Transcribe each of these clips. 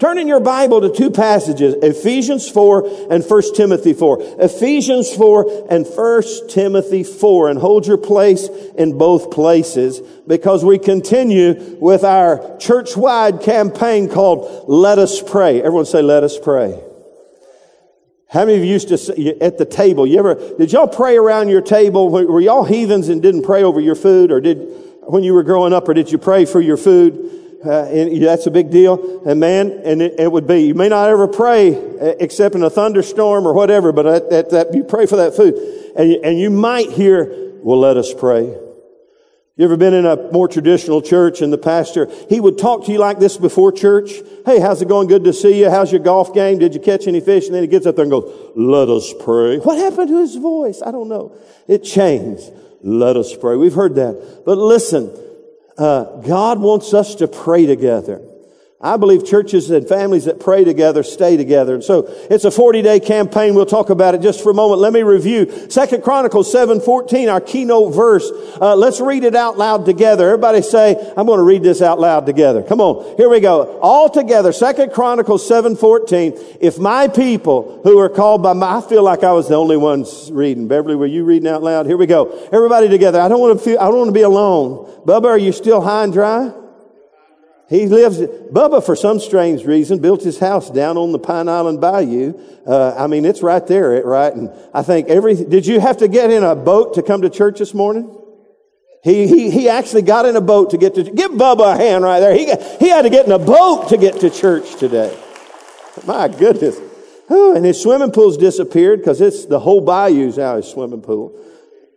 Turn in your Bible to two passages, Ephesians 4 and 1 Timothy 4. Ephesians 4 and 1 Timothy 4. And hold your place in both places because we continue with our church-wide campaign called Let Us Pray. Everyone say, Let Us Pray. How many of you used to say, at the table? You ever did y'all pray around your table? Were y'all heathens and didn't pray over your food, or did when you were growing up, or did you pray for your food? Uh, and that's a big deal. And man, and it, it, would be, you may not ever pray uh, except in a thunderstorm or whatever, but at, at that, you pray for that food. And, and you might hear, well, let us pray. You ever been in a more traditional church and the pastor, he would talk to you like this before church. Hey, how's it going? Good to see you. How's your golf game? Did you catch any fish? And then he gets up there and goes, let us pray. What happened to his voice? I don't know. It changed. Let us pray. We've heard that. But listen, uh, God wants us to pray together. I believe churches and families that pray together stay together. And so it's a 40 day campaign. We'll talk about it just for a moment. Let me review Second Chronicles 7:14, our keynote verse. Uh, let's read it out loud together. Everybody say, I'm going to read this out loud together. Come on. Here we go. All together. Second Chronicles 7:14. If my people who are called by my, I feel like I was the only one reading. Beverly, were you reading out loud? Here we go. Everybody together. I don't want to feel, I don't want to be alone. Bubba, are you still high and dry? He lives, Bubba, for some strange reason, built his house down on the Pine Island Bayou. Uh, I mean, it's right there, right? And I think every, did you have to get in a boat to come to church this morning? He, he, he actually got in a boat to get to, give Bubba a hand right there. He, he had to get in a boat to get to church today. My goodness. Oh, and his swimming pool's disappeared because it's the whole bayou's now his swimming pool.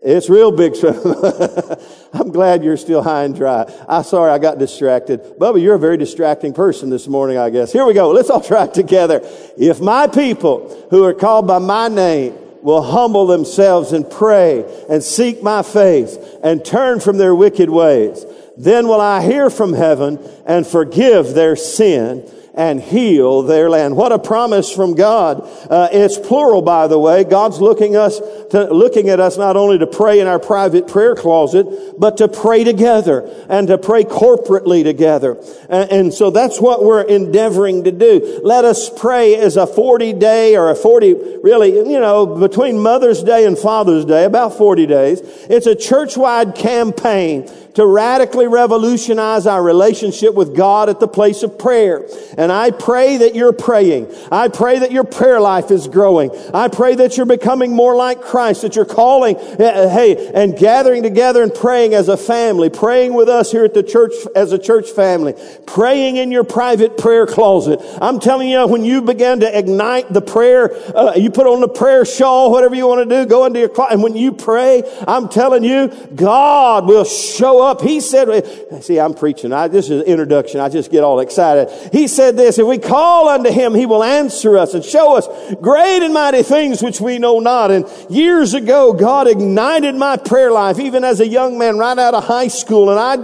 It's real big. I'm glad you're still high and dry. I'm sorry I got distracted. Bubba, you're a very distracting person this morning, I guess. Here we go. Let's all try it together. If my people who are called by my name will humble themselves and pray and seek my face and turn from their wicked ways, then will I hear from heaven and forgive their sin and heal their land. What a promise from God. Uh, it's plural, by the way. God's looking us to, looking at us not only to pray in our private prayer closet, but to pray together and to pray corporately together. And, and so that's what we're endeavoring to do. Let us pray as a 40 day or a 40, really, you know, between Mother's Day and Father's Day, about 40 days. It's a church-wide campaign to radically revolutionize our relationship with God at the place of prayer. And I pray that you're praying. I pray that your prayer life is growing. I pray that you're becoming more like Christ, that you're calling, uh, uh, hey, and gathering together and praying as a family, praying with us here at the church as a church family, praying in your private prayer closet. I'm telling you, when you began to ignite the prayer, uh, you put on the prayer shawl, whatever you want to do, go into your closet, and when you pray, I'm telling you, God will show up. He said, see, I'm preaching. I, this is an introduction. I just get all excited. He said this, if we call unto him, he will answer us and show us great and mighty things which we know not. And years ago, God ignited my prayer life, even as a young man right out of high school. And I,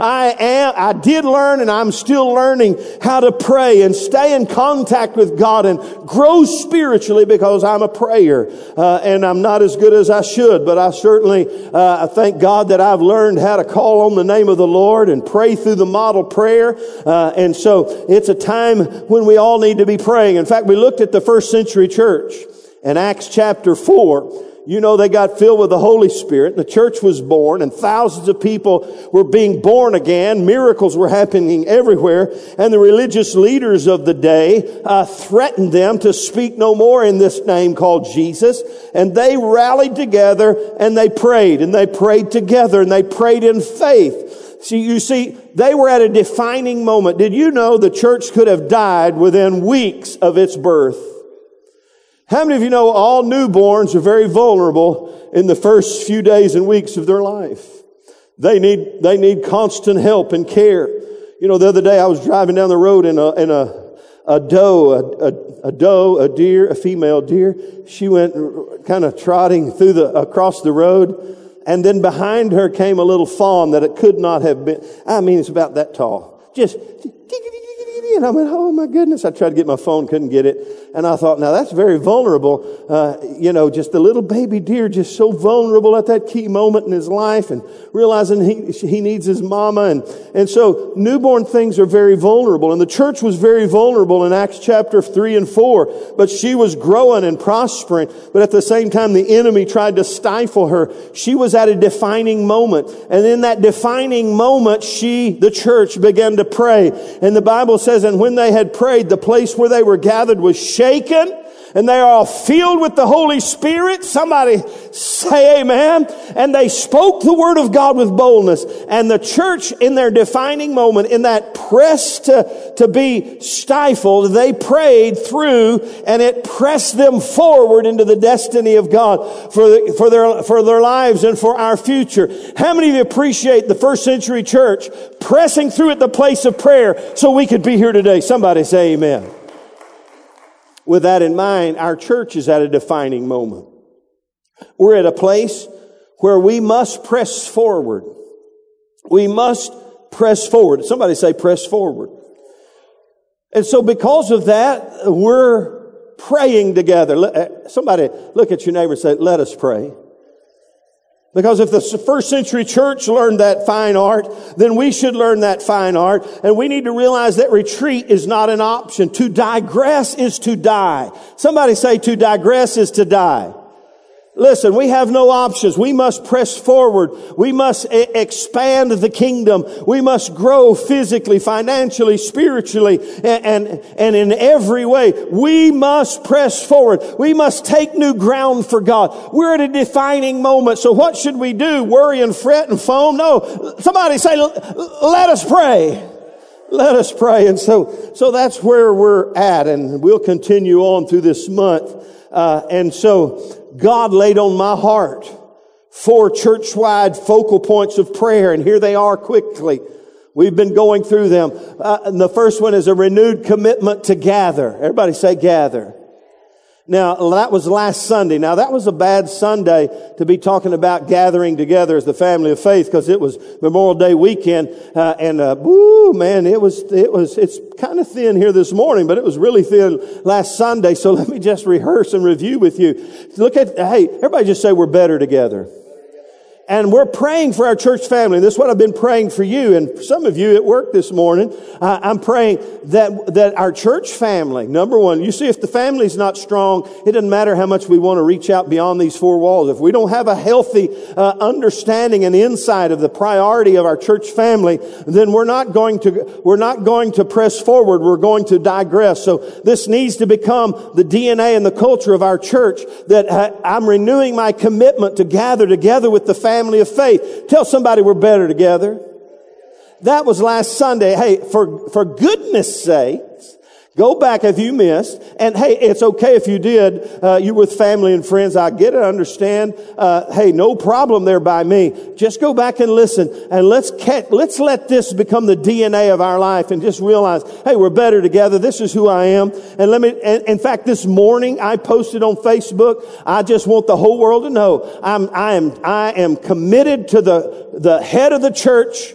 I am, I did learn and I'm still learning how to pray and stay in contact with God and grow spiritually because I'm a prayer. Uh, and I'm not as good as I should, but I certainly, uh, I thank God that I've learned how to call call on the name of the Lord and pray through the model prayer. Uh, and so it's a time when we all need to be praying. In fact, we looked at the first century church in Acts chapter 4 you know they got filled with the Holy Spirit. The church was born and thousands of people were being born again. Miracles were happening everywhere. And the religious leaders of the day uh, threatened them to speak no more in this name called Jesus. And they rallied together and they prayed and they prayed together and they prayed in faith. See, you see, they were at a defining moment. Did you know the church could have died within weeks of its birth? How many of you know all newborns are very vulnerable in the first few days and weeks of their life? They need, they need constant help and care. You know, the other day I was driving down the road in a, in a, a doe, a, a, a doe, a deer, a female deer. She went kind of trotting through the, across the road. And then behind her came a little fawn that it could not have been. I mean, it's about that tall. Just, And I went, oh my goodness. I tried to get my phone, couldn't get it. And I thought, now that's very vulnerable. Uh, you know, just a little baby deer, just so vulnerable at that key moment in his life and realizing he, he needs his mama. And, and so newborn things are very vulnerable. And the church was very vulnerable in Acts chapter three and four, but she was growing and prospering. But at the same time, the enemy tried to stifle her. She was at a defining moment. And in that defining moment, she, the church, began to pray. And the Bible says, and when they had prayed, the place where they were gathered was shaken and they are all filled with the Holy Spirit. Somebody say amen. And they spoke the word of God with boldness. And the church in their defining moment, in that press to, to be stifled, they prayed through and it pressed them forward into the destiny of God for, the, for their, for their lives and for our future. How many of you appreciate the first century church pressing through at the place of prayer so we could be here today? Somebody say amen. With that in mind, our church is at a defining moment. We're at a place where we must press forward. We must press forward. Somebody say press forward. And so because of that, we're praying together. Uh, somebody look at your neighbor and say, let us pray. Because if the first century church learned that fine art, then we should learn that fine art. And we need to realize that retreat is not an option. To digress is to die. Somebody say to digress is to die. Listen, we have no options. We must press forward. We must expand the kingdom. We must grow physically, financially, spiritually, and, and, and, in every way. We must press forward. We must take new ground for God. We're at a defining moment. So what should we do? Worry and fret and foam? No. Somebody say, let us pray. Let us pray. And so, so that's where we're at. And we'll continue on through this month. Uh, and so, God laid on my heart four church-wide focal points of prayer, and here they are quickly. We've been going through them. Uh, and the first one is a renewed commitment to gather. Everybody say gather. Now, that was last Sunday. Now, that was a bad Sunday to be talking about gathering together as the family of faith because it was Memorial Day weekend. Uh, and, uh, woo, man, it was, it was, it's kind of thin here this morning, but it was really thin last Sunday. So let me just rehearse and review with you. Look at, hey, everybody just say we're better together. And we're praying for our church family. This is what I've been praying for you. And some of you at work this morning, uh, I'm praying that, that our church family, number one, you see, if the family's not strong, it doesn't matter how much we want to reach out beyond these four walls. If we don't have a healthy uh, understanding and insight of the priority of our church family, then we're not going to, we're not going to press forward. We're going to digress. So this needs to become the DNA and the culture of our church that uh, I'm renewing my commitment to gather together with the family family of faith. Tell somebody we're better together. That was last Sunday. Hey, for, for goodness sakes, Go back if you missed. And hey, it's okay if you did. Uh, you with family and friends. I get it. I understand. Uh, hey, no problem there by me. Just go back and listen and let's let's let this become the DNA of our life and just realize, hey, we're better together. This is who I am. And let me, in fact, this morning I posted on Facebook. I just want the whole world to know I'm, I am, I am committed to the, the head of the church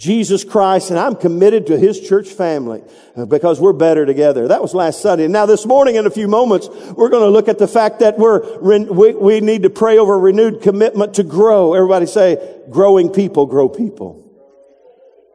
Jesus Christ, and I'm committed to His church family uh, because we're better together. That was last Sunday. Now this morning, in a few moments, we're going to look at the fact that we're, we, we need to pray over renewed commitment to grow. Everybody say, growing people grow people.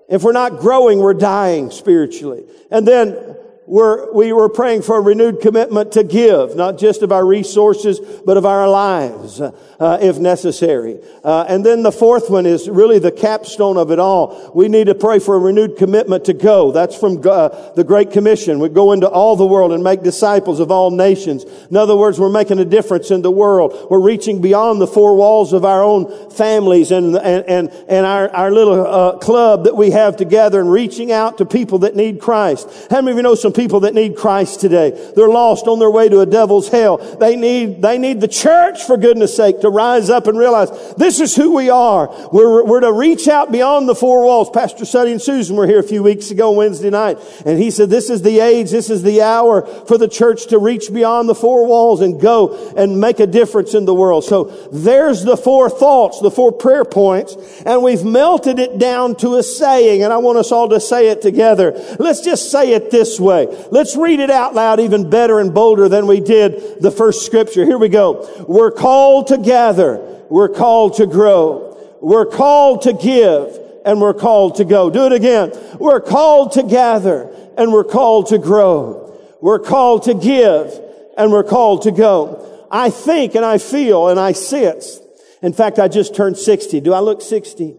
If we're not growing, we're dying spiritually. And then we're, we were praying for a renewed commitment to give, not just of our resources, but of our lives, uh, if necessary. Uh, and then the fourth one is really the capstone of it all. We need to pray for a renewed commitment to go. That's from uh, the Great Commission. We go into all the world and make disciples of all nations. In other words, we're making a difference in the world. We're reaching beyond the four walls of our own families and, and, and, and our, our little uh, club that we have together and reaching out to people that need Christ. How many of you know some people that need Christ today. They're lost on their way to a devil's hell. They need, they need the church, for goodness sake, to rise up and realize this is who we are. We're, we're to reach out beyond the four walls. Pastor Sonny and Susan were here a few weeks ago, Wednesday night, and he said, this is the age, this is the hour for the church to reach beyond the four walls and go and make a difference in the world. So there's the four thoughts, the four prayer points, and we've melted it down to a saying, and I want us all to say it together. Let's just say it this way. Let's read it out loud even better and bolder than we did the first scripture. Here we go. We're called to gather. We're called to grow. We're called to give and we're called to go. Do it again. We're called to gather and we're called to grow. We're called to give and we're called to go. I think and I feel and I sense. In fact, I just turned 60. Do I look 60?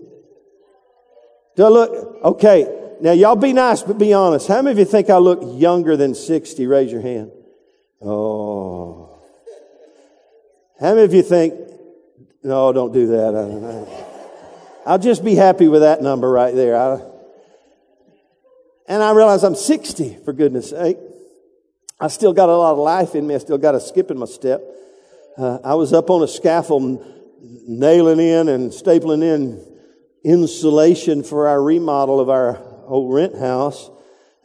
Do I look? Okay. Now y'all be nice, but be honest. How many of you think I look younger than 60? Raise your hand. Oh. How many of you think, no, don't do that. I'll just be happy with that number right there. I, and I realize I'm 60, for goodness sake. I still got a lot of life in me. I still got a skip in my step. Uh, I was up on a scaffold nailing in and stapling in insulation for our remodel of our old rent house.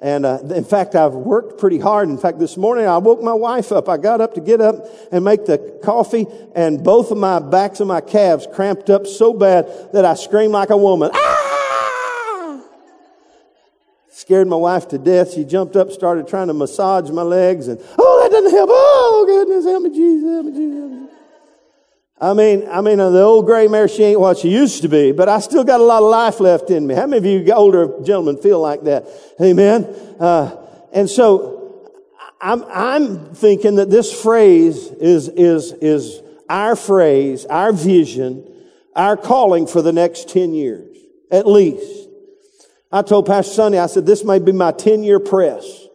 And uh, in fact, I've worked pretty hard. In fact, this morning I woke my wife up. I got up to get up and make the coffee, and both of my backs of my calves cramped up so bad that I screamed like a woman. Ah! Scared my wife to death. She jumped up, started trying to massage my legs, and oh, that doesn't help. Oh, goodness, help me, Jesus, help me, Jesus. Help me. I mean, I mean, the old gray mare, she ain't what she used to be, but I still got a lot of life left in me. How many of you older gentlemen feel like that? Amen. Uh, and so I'm, I'm thinking that this phrase is, is, is our phrase, our vision, our calling for the next 10 years, at least. I told Pastor Sonny, I said, this may be my 10 year press.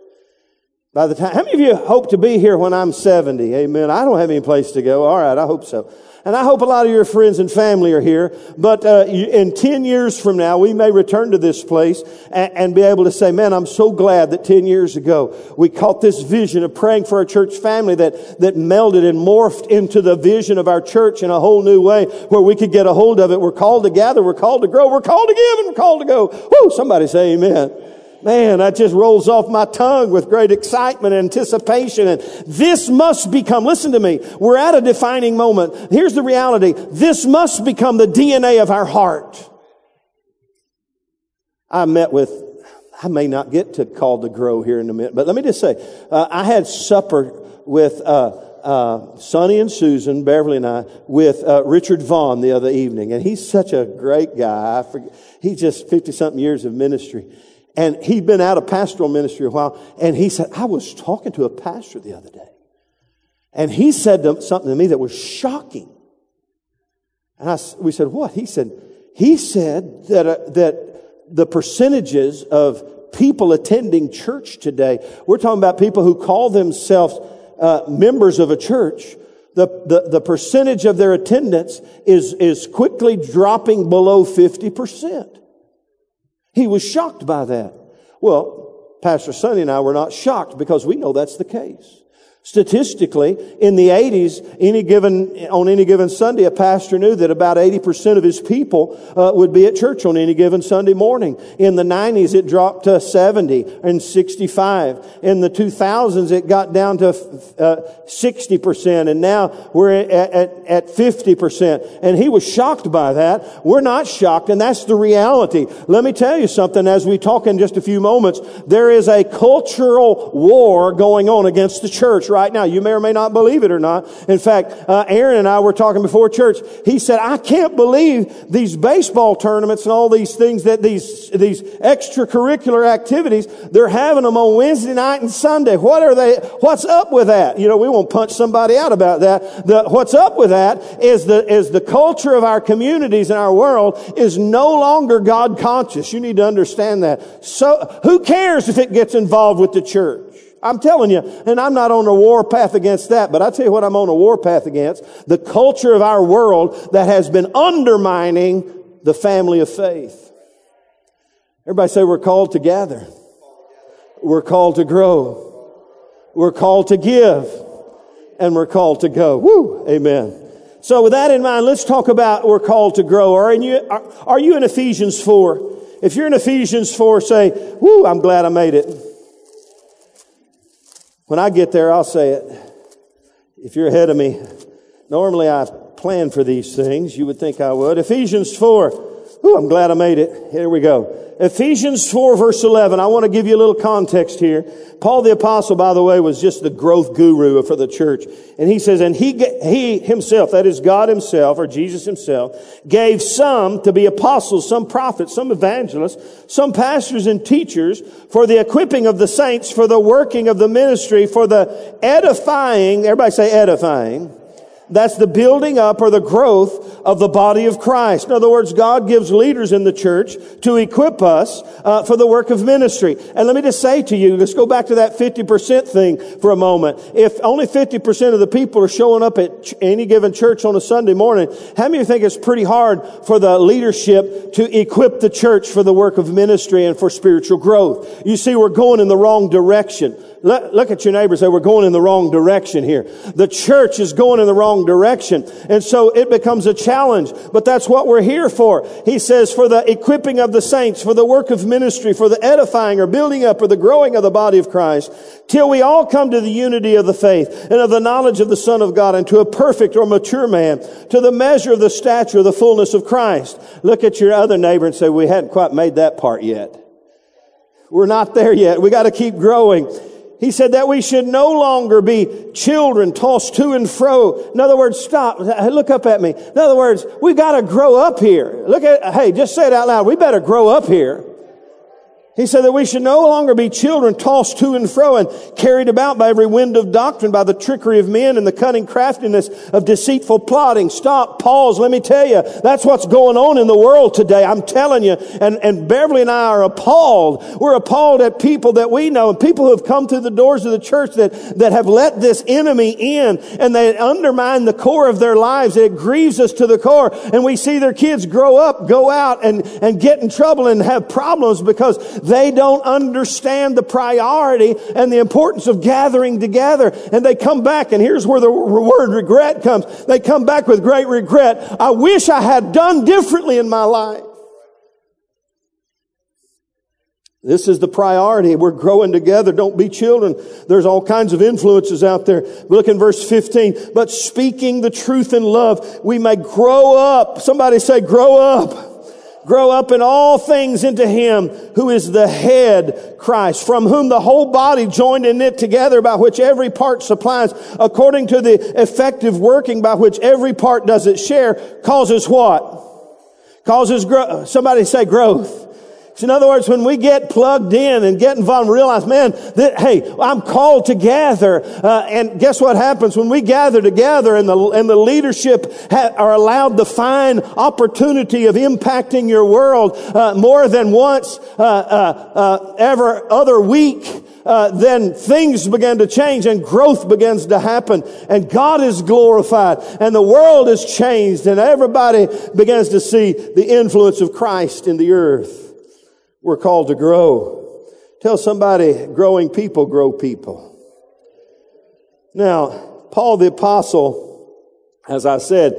By the time, how many of you hope to be here when I'm 70? Amen. I don't have any place to go. All right. I hope so. And I hope a lot of your friends and family are here. But uh, in 10 years from now, we may return to this place and, and, be able to say, man, I'm so glad that 10 years ago we caught this vision of praying for our church family that, that melded and morphed into the vision of our church in a whole new way where we could get a hold of it. We're called to gather. We're called to grow. We're called to give and we're called to go. Whoo! Somebody say amen. Man, that just rolls off my tongue with great excitement and anticipation. And this must become, listen to me, we're at a defining moment. Here's the reality. This must become the DNA of our heart. I met with, I may not get to call to grow here in a minute, but let me just say, uh, I had supper with, uh, uh, Sonny and Susan, Beverly and I, with uh, Richard Vaughn the other evening, and he's such a great guy. I forget, he's just fifty something years of ministry, and he'd been out of pastoral ministry a while. And he said, I was talking to a pastor the other day. And he said something to me that was shocking. And I, we said, what? He said, he said that, uh, that the percentages of people attending church today, we're talking about people who call themselves uh, members of a church, the, the, the percentage of their attendance is, is quickly dropping below 50%. He was shocked by that. Well, Pastor Sonny and I were not shocked because we know that's the case. Statistically, in the 80s, any given, on any given Sunday, a pastor knew that about 80% of his people uh, would be at church on any given Sunday morning. In the 90s, it dropped to 70 and 65. In the 2000s, it got down to uh, 60%, and now we're at, at, at 50%. And he was shocked by that. We're not shocked, and that's the reality. Let me tell you something as we talk in just a few moments. There is a cultural war going on against the church right now. You may or may not believe it or not. In fact, uh, Aaron and I were talking before church. He said, I can't believe these baseball tournaments and all these things that these, these extracurricular activities, they're having them on Wednesday night and Sunday. What are they, what's up with that? You know, we won't punch somebody out about that. The, what's up with that is the, is the culture of our communities and our world is no longer God conscious. You need to understand that. So, who cares if it gets involved with the church? I'm telling you, and I'm not on a war path against that, but I tell you what I'm on a war path against. The culture of our world that has been undermining the family of faith. Everybody say we're called to gather. We're called to grow. We're called to give. And we're called to go. Woo! Amen. So with that in mind, let's talk about we're called to grow. Are you, are, are you in Ephesians 4? If you're in Ephesians 4, say, woo, I'm glad I made it. When I get there, I'll say it. If you're ahead of me, normally I plan for these things. You would think I would. Ephesians 4. Ooh, I'm glad I made it. Here we go. Ephesians 4 verse 11. I want to give you a little context here. Paul the apostle, by the way, was just the growth guru for the church. And he says, and he, he himself, that is God himself or Jesus himself, gave some to be apostles, some prophets, some evangelists, some pastors and teachers for the equipping of the saints, for the working of the ministry, for the edifying, everybody say edifying, that's the building up or the growth of the body of Christ. In other words, God gives leaders in the church to equip us uh, for the work of ministry. And let me just say to you, let's go back to that 50% thing for a moment. If only 50% of the people are showing up at any given church on a Sunday morning, how many of you think it's pretty hard for the leadership to equip the church for the work of ministry and for spiritual growth? You see, we're going in the wrong direction. Look, at your neighbors. say, we're going in the wrong direction here. The church is going in the wrong direction. And so it becomes a challenge, but that's what we're here for. He says, for the equipping of the saints, for the work of ministry, for the edifying or building up or the growing of the body of Christ, till we all come to the unity of the faith and of the knowledge of the Son of God and to a perfect or mature man, to the measure of the stature of the fullness of Christ. Look at your other neighbor and say, we hadn't quite made that part yet. We're not there yet. We got to keep growing. He said that we should no longer be children tossed to and fro. In other words, stop. Look up at me. In other words, we gotta grow up here. Look at, hey, just say it out loud. We better grow up here. He said that we should no longer be children tossed to and fro and carried about by every wind of doctrine, by the trickery of men and the cunning craftiness of deceitful plotting. Stop, pause. Let me tell you, that's what's going on in the world today. I'm telling you. And, and Beverly and I are appalled. We're appalled at people that we know and people who have come through the doors of the church that, that have let this enemy in and they undermine the core of their lives. It grieves us to the core. And we see their kids grow up, go out and, and get in trouble and have problems because they don't understand the priority and the importance of gathering together. And they come back, and here's where the word regret comes. They come back with great regret. I wish I had done differently in my life. This is the priority. We're growing together. Don't be children. There's all kinds of influences out there. Look in verse 15. But speaking the truth in love, we may grow up. Somebody say grow up grow up in all things into him who is the head, Christ, from whom the whole body joined and knit together by which every part supplies according to the effective working by which every part does its share causes what? Causes growth. Somebody say growth. So in other words, when we get plugged in and get involved and realize, man, that, hey, I'm called to gather. Uh, and guess what happens when we gather together and the, and the leadership ha- are allowed the fine opportunity of impacting your world uh, more than once uh, uh, uh ever other week. Uh, then things begin to change and growth begins to happen and God is glorified and the world is changed and everybody begins to see the influence of Christ in the earth. We're called to grow. Tell somebody, growing people grow people. Now, Paul the apostle, as I said,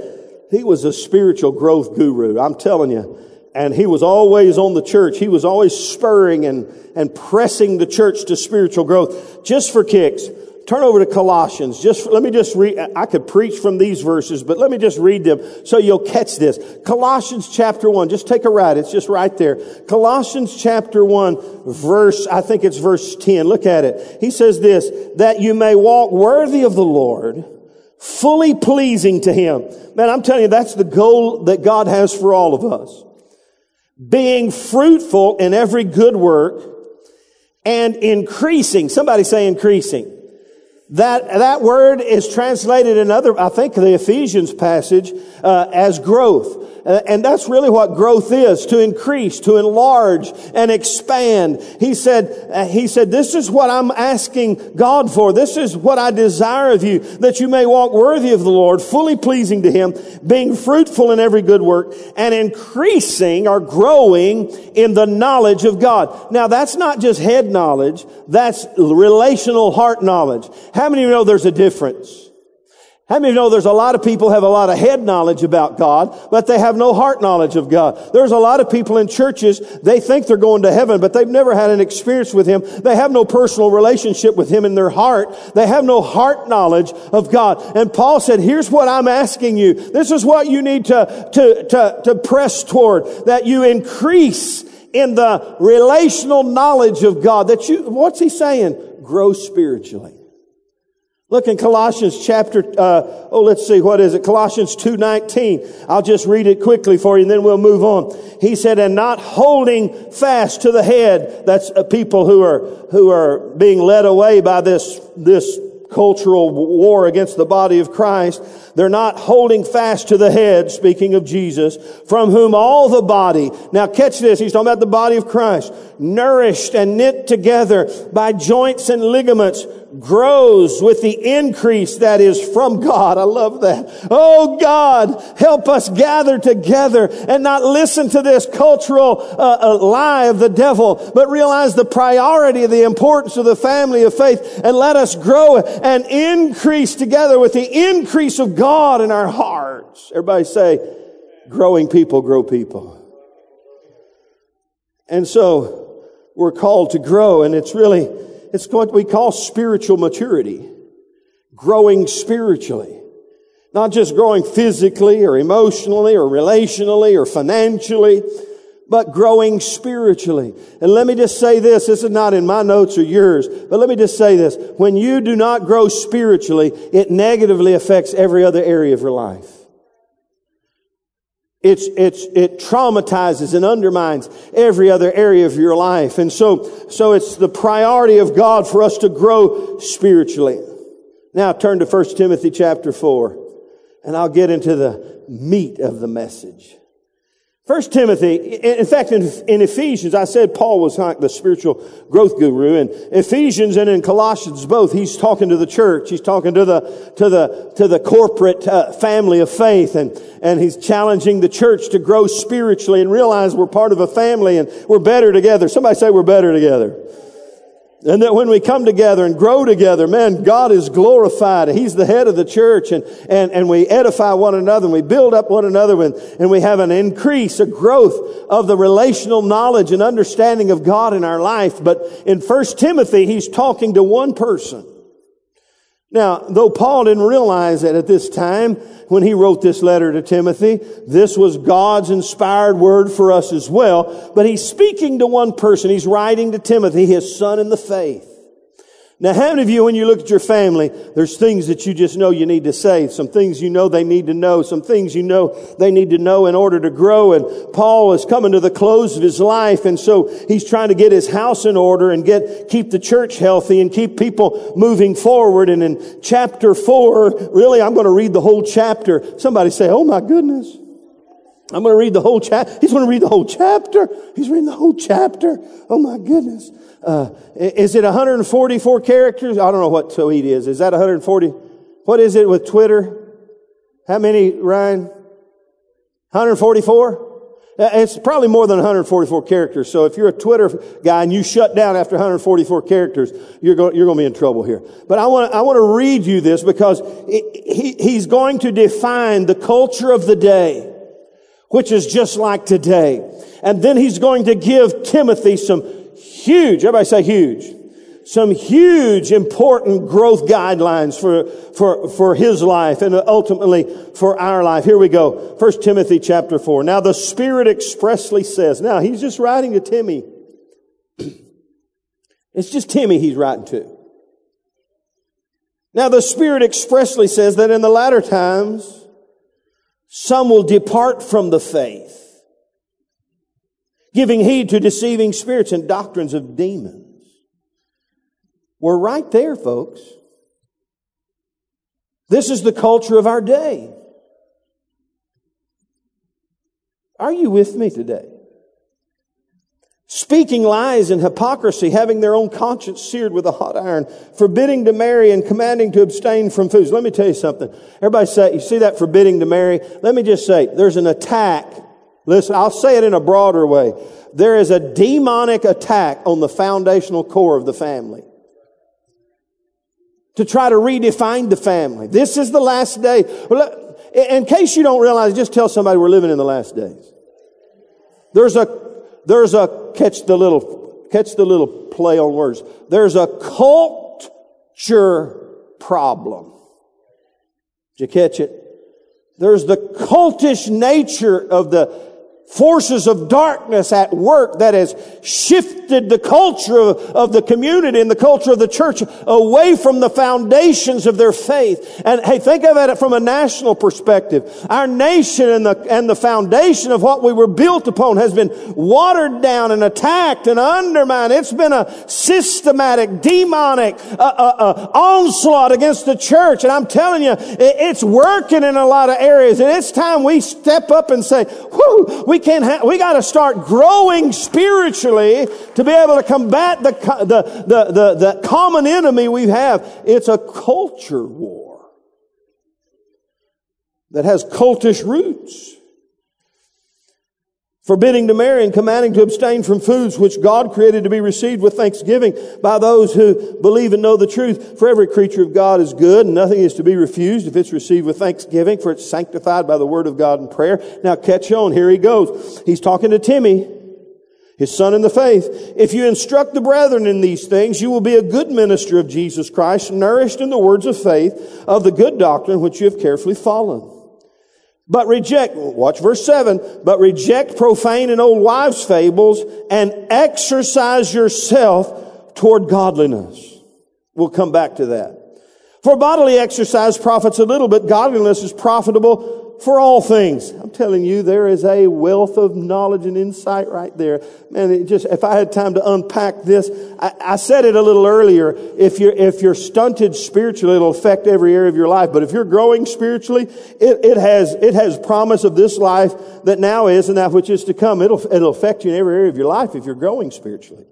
he was a spiritual growth guru. I'm telling you. And he was always on the church. He was always spurring and, and pressing the church to spiritual growth just for kicks. Turn over to Colossians. Just, let me just read, I could preach from these verses, but let me just read them so you'll catch this. Colossians chapter 1, just take a ride. It's just right there. Colossians chapter 1, verse, I think it's verse 10. Look at it. He says this, that you may walk worthy of the Lord, fully pleasing to Him. Man, I'm telling you, that's the goal that God has for all of us. Being fruitful in every good work and increasing. Somebody say increasing that, that word is translated in other, I think the Ephesians passage, uh, as growth. And that's really what growth is, to increase, to enlarge and expand. He said, uh, he said, this is what I'm asking God for. This is what I desire of you, that you may walk worthy of the Lord, fully pleasing to Him, being fruitful in every good work and increasing or growing in the knowledge of God. Now that's not just head knowledge. That's relational heart knowledge. How many of you know there's a difference? How many know there's a lot of people have a lot of head knowledge about God, but they have no heart knowledge of God. There's a lot of people in churches, they think they're going to heaven, but they've never had an experience with Him. They have no personal relationship with Him in their heart. They have no heart knowledge of God. And Paul said, here's what I'm asking you. This is what you need to, to, to, to press toward, that you increase in the relational knowledge of God. That you, what's he saying? Grow spiritually. Look in Colossians chapter, uh, oh, let's see, what is it? Colossians 2.19. I'll just read it quickly for you and then we'll move on. He said, and not holding fast to the head. That's uh, people who are, who are being led away by this, this cultural war against the body of Christ. They're not holding fast to the head, speaking of Jesus, from whom all the body, now catch this, he's talking about the body of Christ, nourished and knit together by joints and ligaments, grows with the increase that is from God. I love that. Oh God, help us gather together and not listen to this cultural uh, uh, lie of the devil, but realize the priority the importance of the family of faith and let us grow and increase together with the increase of God in our hearts. Everybody say, growing people grow people. And so we're called to grow and it's really, it's what we call spiritual maturity. Growing spiritually. Not just growing physically or emotionally or relationally or financially, but growing spiritually. And let me just say this, this is not in my notes or yours, but let me just say this. When you do not grow spiritually, it negatively affects every other area of your life. It's, it's, it traumatizes and undermines every other area of your life. And so, so it's the priority of God for us to grow spiritually. Now turn to 1 Timothy chapter 4, and I'll get into the meat of the message. First Timothy, in fact, in, Ephesians, I said Paul was like the spiritual growth guru. In Ephesians and in Colossians, both, he's talking to the church. He's talking to the to the to the corporate uh, family of faith, and and he's challenging the church to grow spiritually and realize we're part of a family and we're better together. Somebody say we're better together. And that when we come together and grow together, man, God is glorified. He's the head of the church and, and, and we edify one another and we build up one another and, and we have an increase, a growth of the relational knowledge and understanding of God in our life. But in 1 Timothy, he's talking to one person. Now, though Paul didn't realize that at this time, when he wrote this letter to Timothy, this was God's inspired word for us as well, but he's speaking to one person. He's writing to Timothy, his son in the faith. Now, how many of you, when you look at your family, there's things that you just know you need to say, some things you know they need to know, some things you know they need to know in order to grow. And Paul is coming to the close of his life, and so he's trying to get his house in order and get keep the church healthy and keep people moving forward. And in chapter four, really, I'm going to read the whole chapter. Somebody say, "Oh my goodness." I'm going to read the whole chapter. He's going to read the whole chapter. He's reading the whole chapter. Oh my goodness. Uh, is it 144 characters? I don't know what tweet is. Is that 140? What is it with Twitter? How many, Ryan? 144? Uh, it's probably more than 144 characters. So if you're a Twitter guy and you shut down after 144 characters, you're going, you're going to be in trouble here. But I want to, I want to read you this because he, he's going to define the culture of the day, which is just like today. And then he's going to give Timothy some huge, everybody say huge, some huge important growth guidelines for, for, for his life and ultimately for our life. Here we go. First Timothy chapter four. Now the Spirit expressly says, now he's just writing to Timmy. It's just Timmy he's writing to. Now the Spirit expressly says that in the latter times, some will depart from the faith giving heed to deceiving spirits and doctrines of demons. We're right there, folks. This is the culture of our day. Are you with me today? Speaking lies and hypocrisy, having their own conscience seared with a hot iron, forbidding to marry and commanding to abstain from foods. Let me tell you something. Everybody say, you see that forbidding to marry? Let me just say, there's an attack. Listen, I'll say it in a broader way. There is a demonic attack on the foundational core of the family to try to redefine the family. This is the last day. In case you don't realize, just tell somebody we're living in the last days. There's a, there's a, catch the little, catch the little play on words. There's a culture problem. Did you catch it? There's the cultish nature of the forces of darkness at work that has shifted the culture of, of, the community and the culture of the church away from the foundations of their faith. And hey, think of it from a national perspective. Our nation and the, and the foundation of what we were built upon has been watered down and attacked and undermined. It's been a systematic, demonic uh, uh, uh, onslaught against the church. And I'm telling you, it, it's working in a lot of areas. And it's time we step up and say, whoo, we we can't we got to start growing spiritually to be able to combat the, the, the, the, the common enemy we have. It's a culture war that has cultish roots forbidding to marry and commanding to abstain from foods which God created to be received with thanksgiving by those who believe and know the truth. For every creature of God is good and nothing is to be refused if it's received with thanksgiving, for it's sanctified by the word of God and prayer. Now catch on. Here he goes. He's talking to Timmy. His son in the faith. If you instruct the brethren in these things, you will be a good minister of Jesus Christ, nourished in the words of faith of the good doctrine which you have carefully followed. But reject, watch verse 7, but reject profane and old wives' fables and exercise yourself toward godliness. We'll come back to that. For bodily exercise profits a little, but godliness is profitable for all things. I'm telling you, there is a wealth of knowledge and insight right there. Man, it just, if I had time to unpack this, I, I, said it a little earlier. If you're, if you're stunted spiritually, it'll affect every area of your life. But if you're growing spiritually, it, it has, it has promise of this life that now is and that which is to come. It'll, it'll affect you in every area of your life if you're growing spiritually.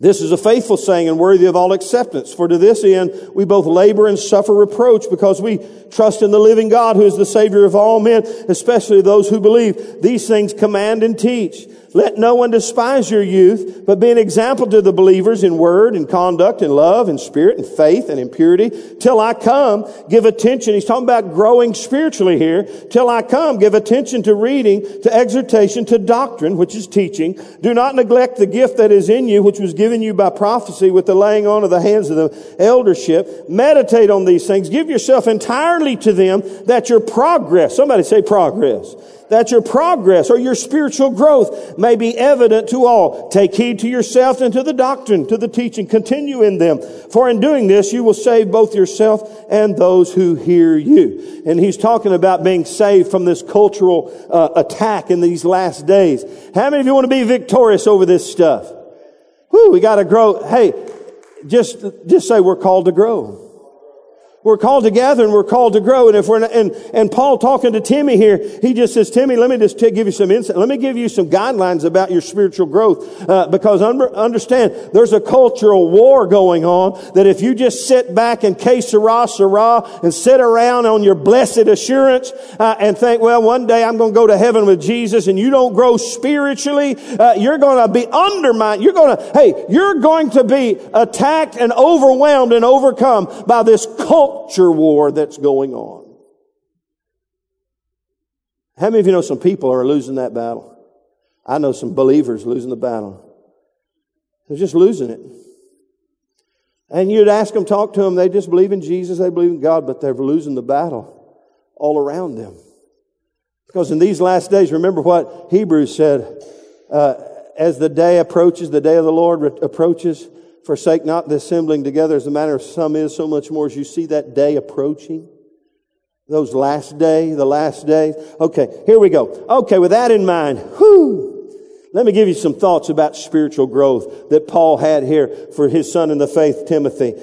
This is a faithful saying and worthy of all acceptance. For to this end, we both labor and suffer reproach because we trust in the living God who is the Savior of all men, especially those who believe. These things command and teach. Let no one despise your youth, but be an example to the believers in word and conduct and love and spirit and faith and in purity. Till I come, give attention. He's talking about growing spiritually here. Till I come, give attention to reading, to exhortation, to doctrine, which is teaching. Do not neglect the gift that is in you, which was given you by prophecy with the laying on of the hands of the eldership. Meditate on these things. Give yourself entirely to them that your progress, somebody say progress that your progress or your spiritual growth may be evident to all. Take heed to yourself and to the doctrine, to the teaching. Continue in them. For in doing this, you will save both yourself and those who hear you. And he's talking about being saved from this cultural uh, attack in these last days. How many of you want to be victorious over this stuff? Whew, we got to grow. Hey, just, just say we're called to grow. We're called to gather and we're called to grow. And if we're, not, and, and Paul talking to Timmy here, he just says, Timmy, let me just give you some insight. Let me give you some guidelines about your spiritual growth. Uh, because under, understand, there's a cultural war going on that if you just sit back and que sera, sera, and sit around on your blessed assurance, uh, and think, well, one day I'm going to go to heaven with Jesus and you don't grow spiritually, uh, you're going to be undermined. You're going to, hey, you're going to be attacked and overwhelmed and overcome by this cult culture war that's going on. How many of you know some people are losing that battle? I know some believers losing the battle. They're just losing it. And you'd ask them, talk to them, they just believe in Jesus, they believe in God, but they're losing the battle all around them. Because in these last days, remember what Hebrews said, uh, as the day approaches, the day of the Lord approaches, Forsake not the assembling together as the manner of some is, so much more as you see that day approaching. Those last day, the last day. Okay, here we go. Okay, with that in mind, whoo, Let me give you some thoughts about spiritual growth that Paul had here for his son in the faith, Timothy.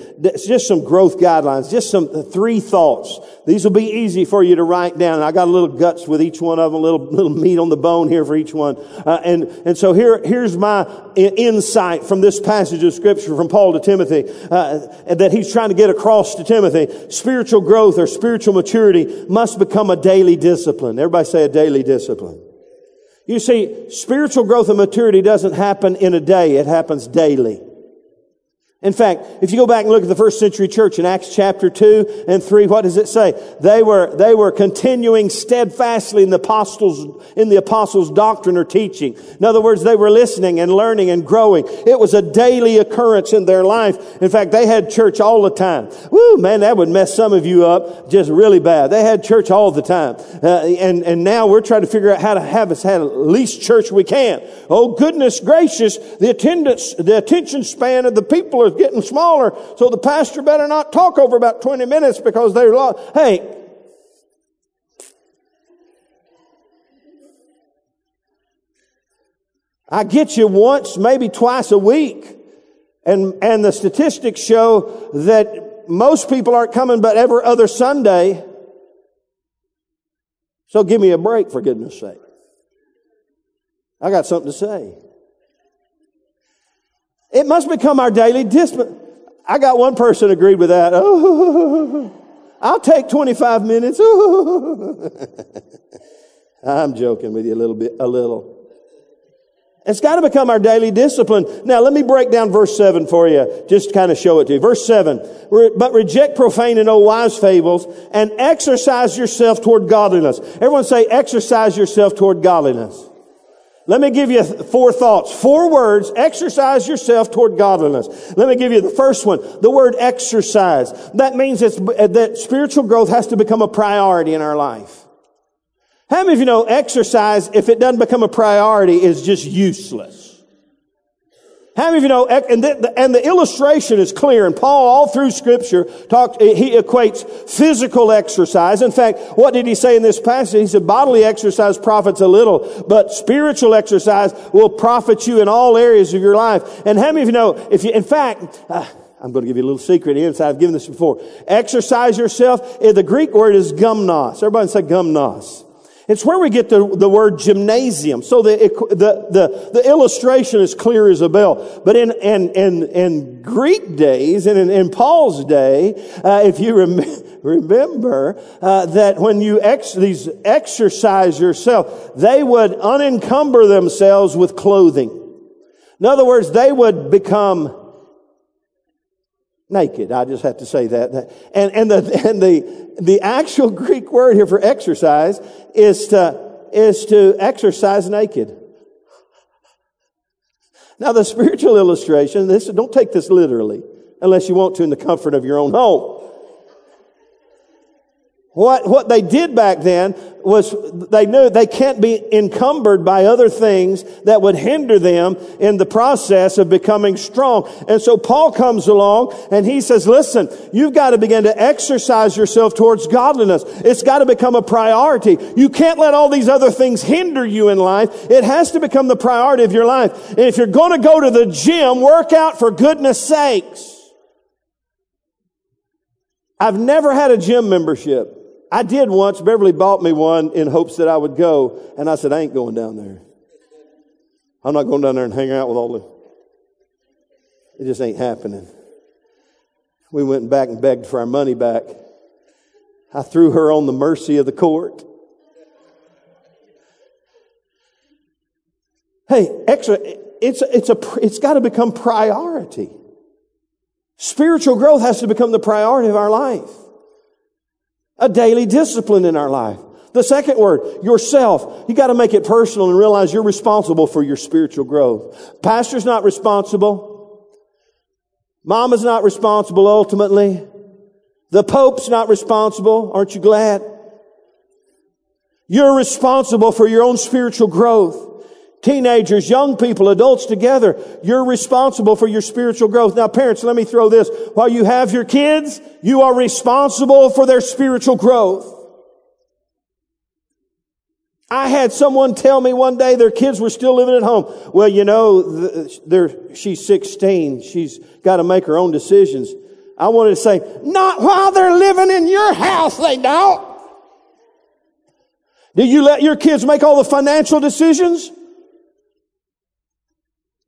Just some growth guidelines, just some three thoughts. These will be easy for you to write down. I got a little guts with each one of them, a little, little meat on the bone here for each one. Uh, and, and so here, here's my insight from this passage of scripture from Paul to Timothy, uh, that he's trying to get across to Timothy. Spiritual growth or spiritual maturity must become a daily discipline. Everybody say a daily discipline. You see, spiritual growth and maturity doesn't happen in a day. It happens daily. In fact, if you go back and look at the first century church in Acts chapter 2 and 3, what does it say? They were, they were continuing steadfastly in the apostles, in the apostles' doctrine or teaching. In other words, they were listening and learning and growing. It was a daily occurrence in their life. In fact, they had church all the time. Woo, man, that would mess some of you up just really bad. They had church all the time. Uh, and, and now we're trying to figure out how to have us have the least church we can. Oh, goodness gracious, the attendance, the attention span of the people getting smaller, so the pastor better not talk over about 20 minutes because they're lost. Hey, I get you once, maybe twice a week. And, and the statistics show that most people aren't coming but every other Sunday. So give me a break for goodness sake. I got something to say. It must become our daily discipline. I got one person agreed with that. Oh, I'll take 25 minutes. Oh, I'm joking with you a little bit, a little. It's got to become our daily discipline. Now, let me break down verse 7 for you, just to kind of show it to you. Verse 7, but reject profane and old wise fables and exercise yourself toward godliness. Everyone say, exercise yourself toward godliness. Let me give you four thoughts, four words. Exercise yourself toward godliness. Let me give you the first one. The word exercise. That means uh, that spiritual growth has to become a priority in our life. How many of you know exercise, if it doesn't become a priority, is just useless? How many of you know, and the, and the illustration is clear, and Paul all through scripture talked, he equates physical exercise. In fact, what did he say in this passage? He said, bodily exercise profits a little, but spiritual exercise will profit you in all areas of your life. And how many of you know, if you, in fact, uh, I'm going to give you a little secret inside. I've given this before. Exercise yourself. The Greek word is gymnos. Everybody say gymnos. It's where we get the, the word gymnasium. So the, the, the, the, illustration is clear as a bell. But in, in, in, in Greek days and in, in Paul's day, uh, if you rem- remember, uh, that when you ex- these exercise yourself, they would unencumber themselves with clothing. In other words, they would become naked. I just have to say that. And, and the, and the, the actual Greek word here for exercise is to, is to exercise naked. Now the spiritual illustration, this, don't take this literally, unless you want to in the comfort of your own home. What, what they did back then was they knew they can't be encumbered by other things that would hinder them in the process of becoming strong. And so Paul comes along and he says, listen, you've got to begin to exercise yourself towards godliness. It's got to become a priority. You can't let all these other things hinder you in life. It has to become the priority of your life. And if you're going to go to the gym, work out for goodness sakes. I've never had a gym membership. I did once. Beverly bought me one in hopes that I would go. And I said, I ain't going down there. I'm not going down there and hang out with all the. It just ain't happening. We went back and begged for our money back. I threw her on the mercy of the court. Hey, extra, it's, it's a, it's got to become priority. Spiritual growth has to become the priority of our life. A daily discipline in our life. The second word, yourself. You got to make it personal and realize you're responsible for your spiritual growth. Pastor's not responsible. Mama's not responsible ultimately. The Pope's not responsible. Aren't you glad? You're responsible for your own spiritual growth teenagers, young people, adults together. You're responsible for your spiritual growth. Now, parents, let me throw this. While you have your kids, you are responsible for their spiritual growth. I had someone tell me one day their kids were still living at home. Well, you know, they're, she's 16. She's got to make her own decisions. I wanted to say, not while they're living in your house, they don't. Do you let your kids make all the financial decisions?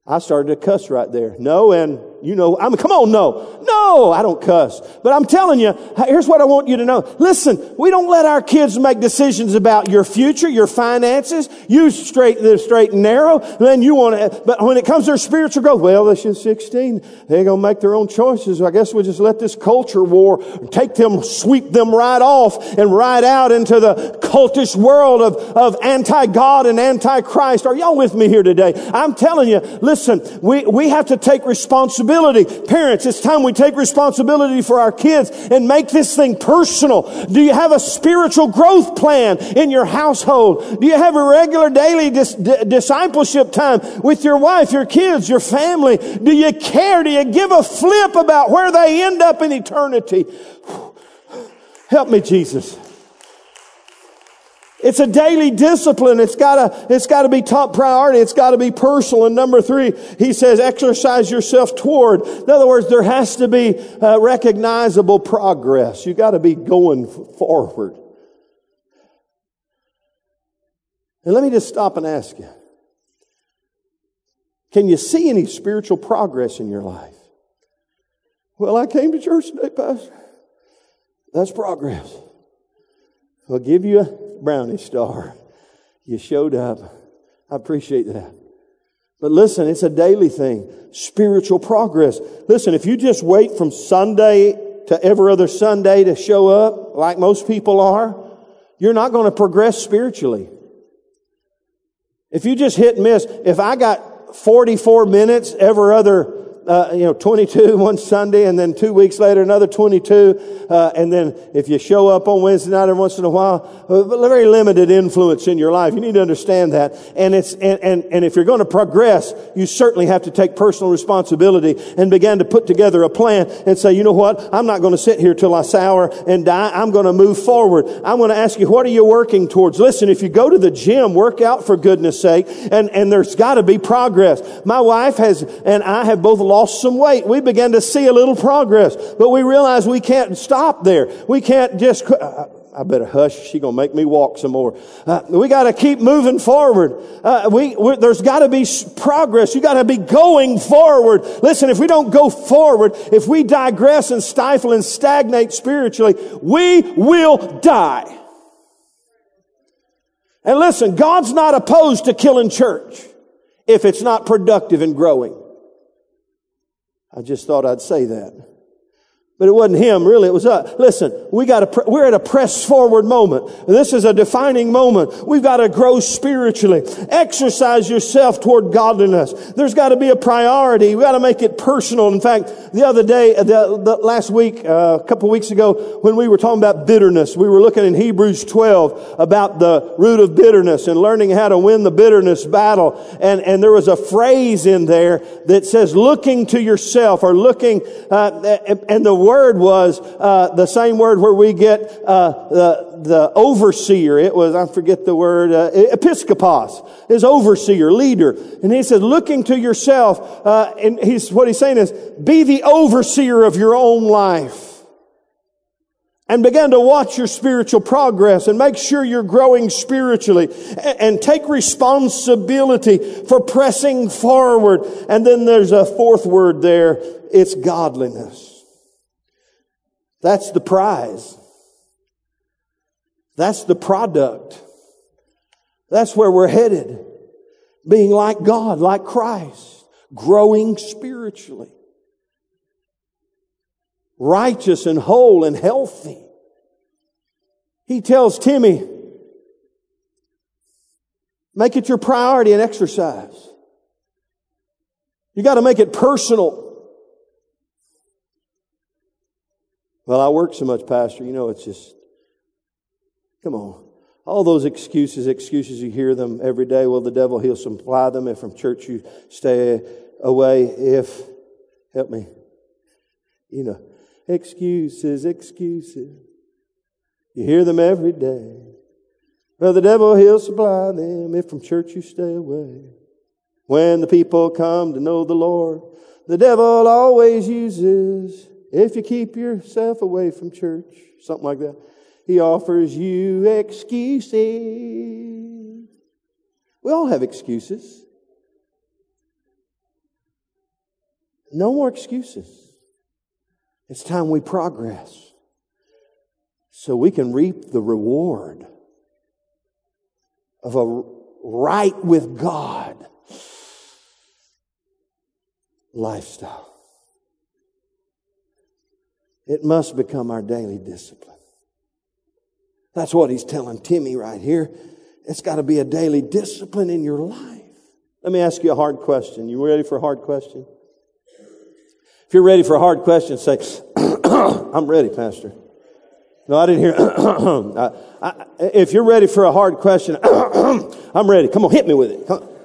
I started to cuss right there. No, and you know, I'm, come on, no. No, I don't cuss. But I'm telling you, here's what I want you to know. Listen, we don't let our kids make decisions about your future, your finances. You straight, the straight and narrow. Then you want to, but when it comes to their spiritual growth, well, they're just 16. They're going to make their own choices. I guess we'll just let this culture war take them, sweep them right off and right out into the cultish world of, of anti-God and anti-Christ. Are y'all with me here today? I'm telling you, listen, we, we have to take responsibility responsibility. Parents, it's time we take responsibility for our kids and make this thing personal. Do you have a spiritual growth plan in your household? Do you have a regular daily dis- d- discipleship time with your wife, your kids, your family? Do you care? Do you give a flip about where they end up in eternity? Help me, Jesus. It's a daily discipline. It's gotta, it's gotta be top priority. It's gotta be personal. And number three, he says, exercise yourself toward. In other words, there has to be uh, recognizable progress. You gotta be going forward. And let me just stop and ask you. Can you see any spiritual progress in your life? Well, I came to church today, Pastor. That's progress. I'll give you a brownie star. You showed up. I appreciate that. But listen, it's a daily thing. Spiritual progress. Listen, if you just wait from Sunday to every other Sunday to show up, like most people are, you're not going to progress spiritually. If you just hit and miss, if I got 44 minutes every other uh, you know, 22 one Sunday and then two weeks later another 22. Uh, and then if you show up on Wednesday night every once in a while, uh, very limited influence in your life. You need to understand that. And it's, and, and, and if you're going to progress, you certainly have to take personal responsibility and begin to put together a plan and say, you know what? I'm not going to sit here till I sour and die. I'm going to move forward. I'm going to ask you, what are you working towards? Listen, if you go to the gym, work out for goodness sake. And, and there's got to be progress. My wife has, and I have both lost lost some weight. We began to see a little progress, but we realized we can't stop there. We can't just, uh, I better hush. She's gonna make me walk some more. Uh, we got to keep moving forward. Uh, we there's got to be progress. You got to be going forward. Listen, if we don't go forward, if we digress and stifle and stagnate spiritually, we will die. And listen, God's not opposed to killing church if it's not productive and growing. I just thought I'd say that. But it wasn't him, really. It was us. Listen, we got to, we're at a press forward moment. This is a defining moment. We've got to grow spiritually. Exercise yourself toward godliness. There's got to be a priority. We got to make it personal. In fact, the other day, the, the last week, uh, a couple weeks ago, when we were talking about bitterness, we were looking in Hebrews 12 about the root of bitterness and learning how to win the bitterness battle. And, and there was a phrase in there that says looking to yourself or looking, uh, and the word was uh, the same word where we get uh, the, the overseer. It was, I forget the word, uh, episkopos, is overseer, leader. And he said, looking to yourself, uh, and he's, what he's saying is, be the overseer of your own life and begin to watch your spiritual progress and make sure you're growing spiritually and take responsibility for pressing forward. And then there's a fourth word there. It's godliness. That's the prize. That's the product. That's where we're headed. Being like God, like Christ, growing spiritually, righteous and whole and healthy. He tells Timmy, make it your priority and exercise. You got to make it personal. Well, I work so much, Pastor. You know, it's just, come on. All those excuses, excuses, you hear them every day. Well, the devil, he'll supply them. If from church you stay away, if, help me, you know, excuses, excuses. You hear them every day. Well, the devil, he'll supply them if from church you stay away. When the people come to know the Lord, the devil always uses, if you keep yourself away from church, something like that, he offers you excuses. We all have excuses. No more excuses. It's time we progress so we can reap the reward of a right with God lifestyle. It must become our daily discipline. That's what he's telling Timmy right here. It's got to be a daily discipline in your life. Let me ask you a hard question. You ready for a hard question? If you're ready for a hard question, say, I'm ready, Pastor. No, I didn't hear. I, if you're ready for a hard question, I'm ready. Come on, hit me with it.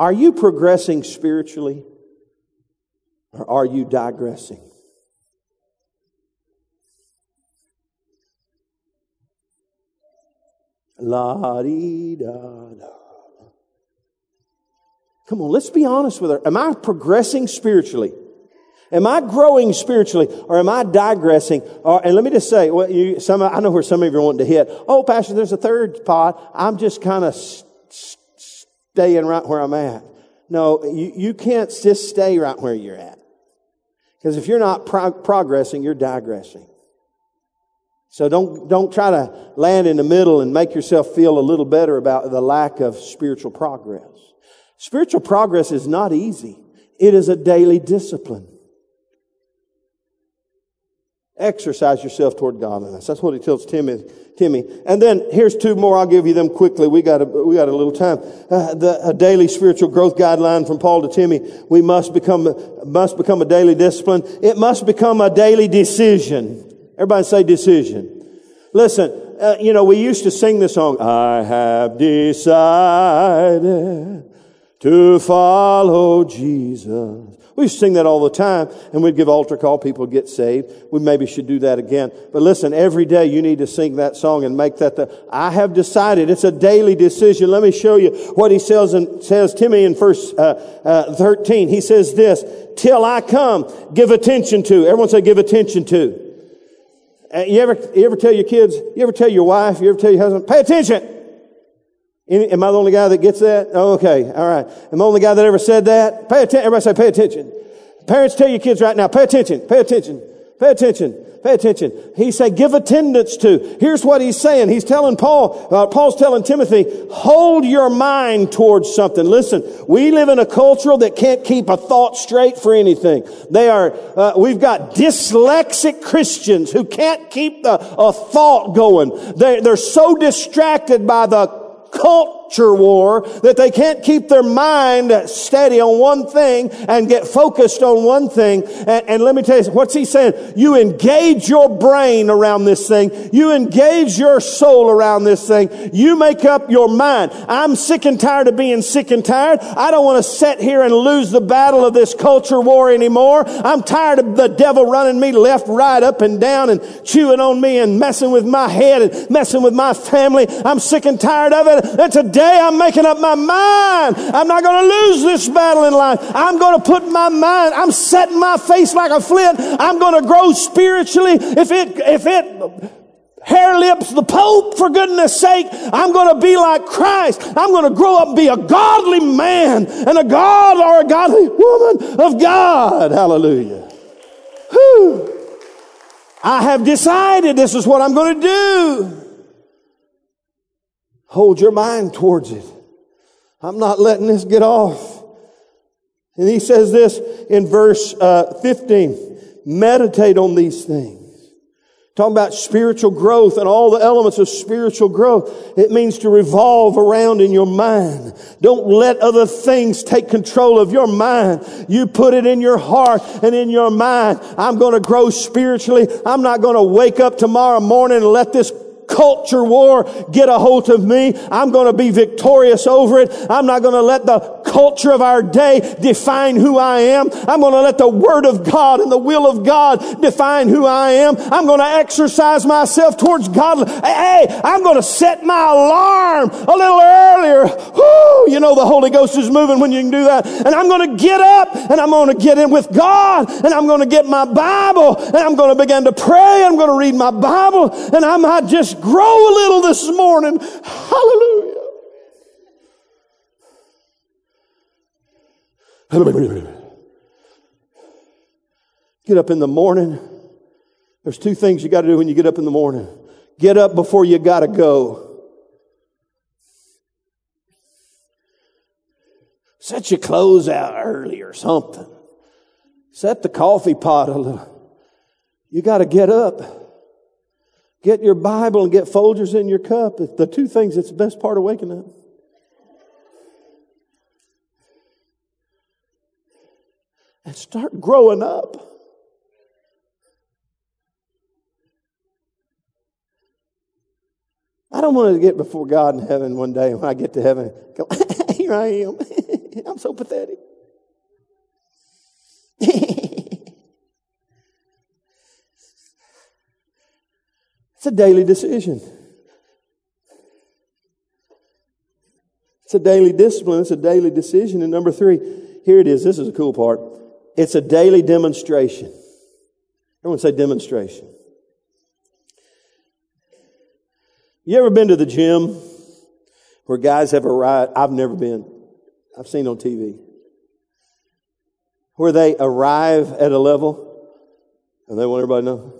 Are you progressing spiritually or are you digressing? La di da da. Come on, let's be honest with her. Am I progressing spiritually? Am I growing spiritually or am I digressing? Or, and let me just say, well, you, some, I know where some of you are wanting to hit. Oh, Pastor, there's a third spot. I'm just kind of st- staying right where I'm at. No, you, you can't just stay right where you're at. Because if you're not pro- progressing, you're digressing. So don't, don't try to land in the middle and make yourself feel a little better about the lack of spiritual progress. Spiritual progress is not easy. It is a daily discipline. Exercise yourself toward godliness. That's what he tells Timmy. Timmy. And then here's two more. I'll give you them quickly. We got a, we got a little time. Uh, the a daily spiritual growth guideline from Paul to Timmy. We must become must become a daily discipline. It must become a daily decision. Everybody say decision. Listen, uh, you know we used to sing this song. I have decided to follow Jesus. We used to sing that all the time and we'd give altar call, people get saved. We maybe should do that again. But listen, every day you need to sing that song and make that the, I have decided. It's a daily decision. Let me show you what he says and says to me in verse uh, uh, 13. He says this, till I come, give attention to. Everyone say give attention to. Uh, you ever, you ever tell your kids, you ever tell your wife, you ever tell your husband, pay attention. Am I the only guy that gets that? Oh, okay. All right. Am I the only guy that ever said that? Pay attention. Everybody say, pay attention. Parents tell your kids right now, pay attention, pay attention, pay attention, pay attention. He said, give attendance to. Here's what he's saying. He's telling Paul, uh, Paul's telling Timothy, hold your mind towards something. Listen, we live in a culture that can't keep a thought straight for anything. They are, uh, we've got dyslexic Christians who can't keep the, a thought going. They, they're so distracted by the 靠。Culture war that they can't keep their mind steady on one thing and get focused on one thing. And, and, let me tell you, what's he saying? You engage your brain around this thing. You engage your soul around this thing. You make up your mind. I'm sick and tired of being sick and tired. I don't want to sit here and lose the battle of this culture war anymore. I'm tired of the devil running me left, right, up and down and chewing on me and messing with my head and messing with my family. I'm sick and tired of it. And today I'm making up my mind. I'm not going to lose this battle in life. I'm going to put my mind, I'm setting my face like a flint. I'm going to grow spiritually. If it, if it, hair lips the Pope, for goodness sake. I'm going to be like Christ. I'm going to grow up and be a godly man and a God or a godly woman of God. Hallelujah. Whew. I have decided this is what I'm going to do. Hold your mind towards it. I'm not letting this get off. And he says this in verse uh, 15. Meditate on these things. Talking about spiritual growth and all the elements of spiritual growth. It means to revolve around in your mind. Don't let other things take control of your mind. You put it in your heart and in your mind. I'm going to grow spiritually. I'm not going to wake up tomorrow morning and let this culture war get a hold of me. I'm going to be victorious over it. I'm not going to let the culture of our day define who I am. I'm going to let the Word of God and the will of God define who I am. I'm going to exercise myself towards God. Hey, I'm going to set my alarm a little earlier. Whoo, you know the Holy Ghost is moving when you can do that. And I'm going to get up and I'm going to get in with God and I'm going to get my Bible and I'm going to begin to pray. I'm going to read my Bible and I might just grow a little this morning. Hallelujah. Get up in the morning. There's two things you got to do when you get up in the morning. Get up before you got to go. Set your clothes out early or something. Set the coffee pot a little. You got to get up. Get your Bible and get Folgers in your cup. It's The two things that's the best part of waking up. And start growing up. I don't want to get before God in heaven one day when I get to heaven. Go, here I am. I'm so pathetic. It's a daily decision. It's a daily discipline. It's a daily decision. And number three, here it is. This is a cool part. It's a daily demonstration. Everyone say demonstration. You ever been to the gym where guys have arrived? I've never been. I've seen on TV. Where they arrive at a level and they want everybody to know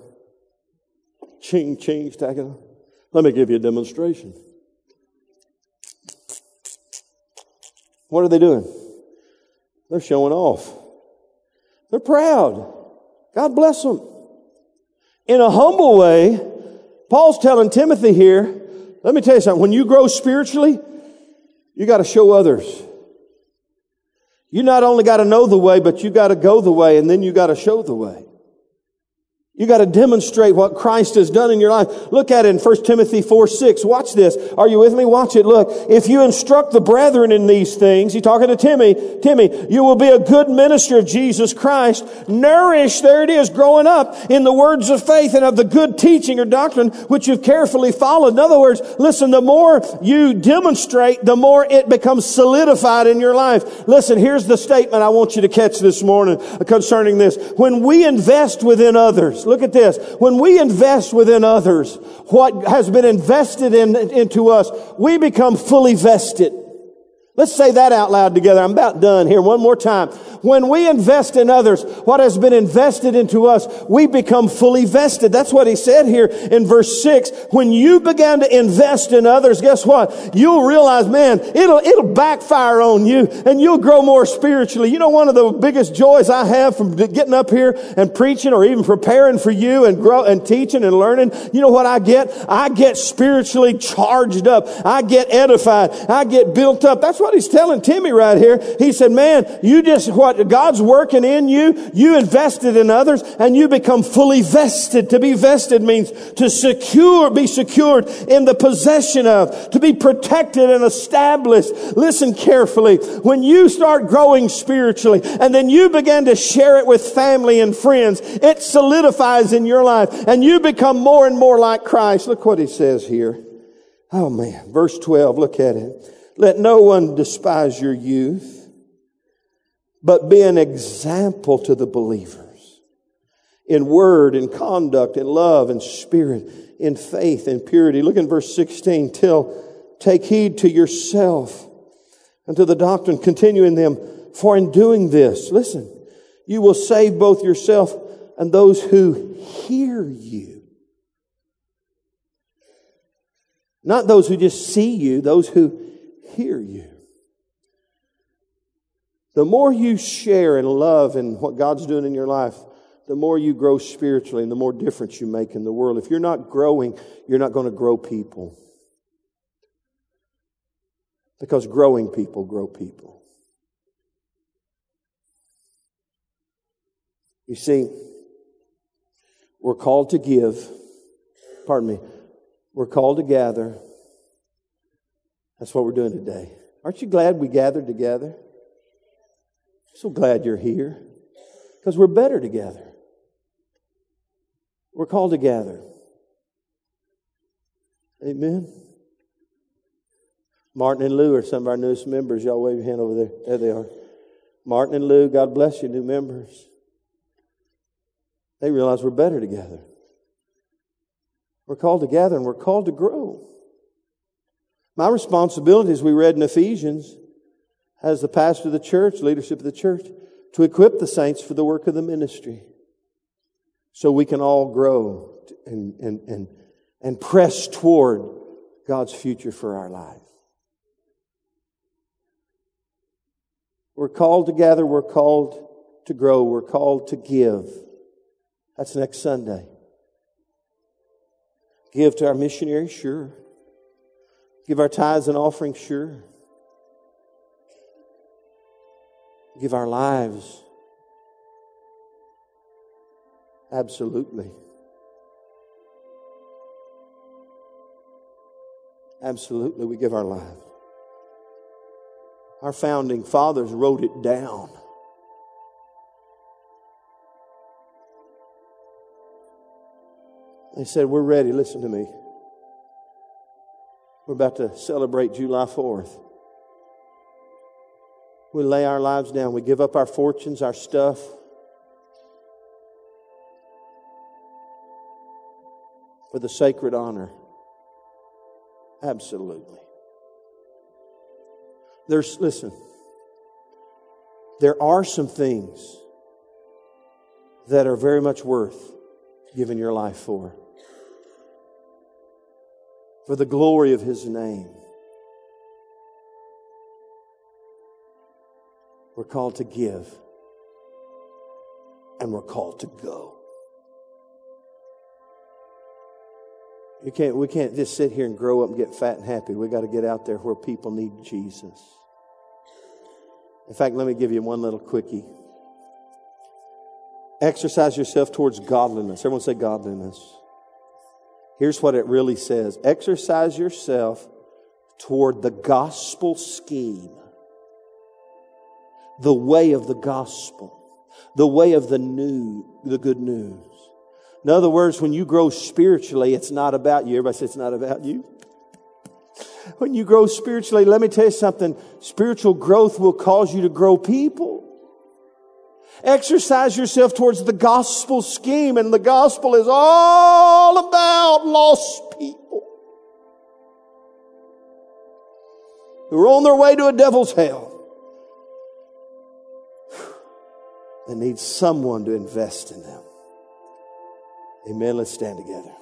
ching, ching, stacking. Let me give you a demonstration. What are they doing? They're showing off. They're proud. God bless them. In a humble way, Paul's telling Timothy here, let me tell you something. When you grow spiritually, you got to show others. You not only got to know the way, but you got to go the way and then you got to show the way. You got to demonstrate what Christ has done in your life. Look at it in 1 Timothy 4, 6. Watch this. Are you with me? Watch it. Look. If you instruct the brethren in these things, he's talking to Timmy, Timmy, you will be a good minister of Jesus Christ, nourished, there it is, growing up in the words of faith and of the good teaching or doctrine which you've carefully followed. In other words, listen, the more you demonstrate, the more it becomes solidified in your life. Listen, here's the statement I want you to catch this morning concerning this. When we invest within others, Look at this. When we invest within others, what has been invested in, into us, we become fully vested. Let's say that out loud together. I'm about done here. One more time. When we invest in others, what has been invested into us, we become fully vested. That's what he said here in verse six. When you began to invest in others, guess what? You'll realize, man, it'll, it'll backfire on you and you'll grow more spiritually. You know, one of the biggest joys I have from getting up here and preaching or even preparing for you and grow and teaching and learning, you know what I get? I get spiritually charged up. I get edified. I get built up. That's what he's telling Timmy right here. He said, man, you just, what what God's working in you, you invested in others and you become fully vested. To be vested means to secure, be secured in the possession of, to be protected and established. Listen carefully. When you start growing spiritually and then you begin to share it with family and friends, it solidifies in your life and you become more and more like Christ. Look what he says here. Oh man, verse 12, look at it. Let no one despise your youth but be an example to the believers in word, in conduct, in love, in spirit, in faith, in purity. Look in verse 16. Till take heed to yourself and to the doctrine, continue in them. For in doing this, listen, you will save both yourself and those who hear you. Not those who just see you, those who hear you. The more you share and love in what God's doing in your life, the more you grow spiritually and the more difference you make in the world. If you're not growing, you're not going to grow people. Because growing people grow people. You see, we're called to give. Pardon me. We're called to gather. That's what we're doing today. Aren't you glad we gathered together? So glad you're here because we're better together. We're called together. Amen. Martin and Lou are some of our newest members. Y'all wave your hand over there. There they are. Martin and Lou, God bless you, new members. They realize we're better together. We're called together and we're called to grow. My responsibility, as we read in Ephesians, as the pastor of the church, leadership of the church, to equip the saints for the work of the ministry so we can all grow and, and, and, and press toward God's future for our lives. We're called to gather, we're called to grow, we're called to give. That's next Sunday. Give to our missionaries, sure. Give our tithes and offerings, sure. Give our lives. Absolutely. Absolutely, we give our lives. Our founding fathers wrote it down. They said, We're ready. Listen to me. We're about to celebrate July 4th. We lay our lives down. We give up our fortunes, our stuff. For the sacred honor. Absolutely. There's, listen, there are some things that are very much worth giving your life for. For the glory of His name. We're called to give, and we're called to go. You can't, we can't just sit here and grow up and get fat and happy. We got to get out there where people need Jesus. In fact, let me give you one little quickie. Exercise yourself towards godliness. Everyone say godliness. Here's what it really says exercise yourself toward the gospel scheme, the way of the gospel, the way of the new, the good news. In other words, when you grow spiritually, it's not about you. Everybody says it's not about you. When you grow spiritually, let me tell you something. Spiritual growth will cause you to grow people. Exercise yourself towards the gospel scheme, and the gospel is all about lost people who are on their way to a devil's hell. They need someone to invest in them. Amen. Let's stand together.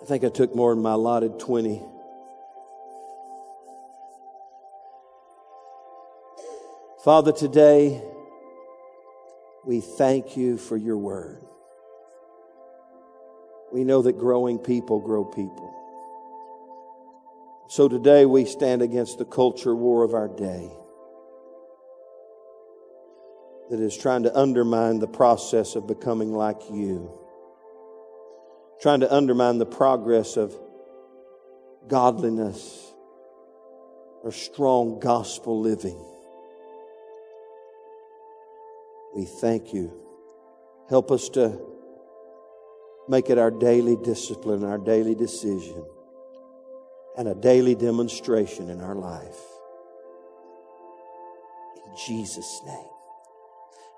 I think I took more than my allotted 20. Father, today we thank you for your word. We know that growing people grow people. So today we stand against the culture war of our day that is trying to undermine the process of becoming like you trying to undermine the progress of godliness or strong gospel living. We thank you. Help us to make it our daily discipline, our daily decision, and a daily demonstration in our life. In Jesus' name.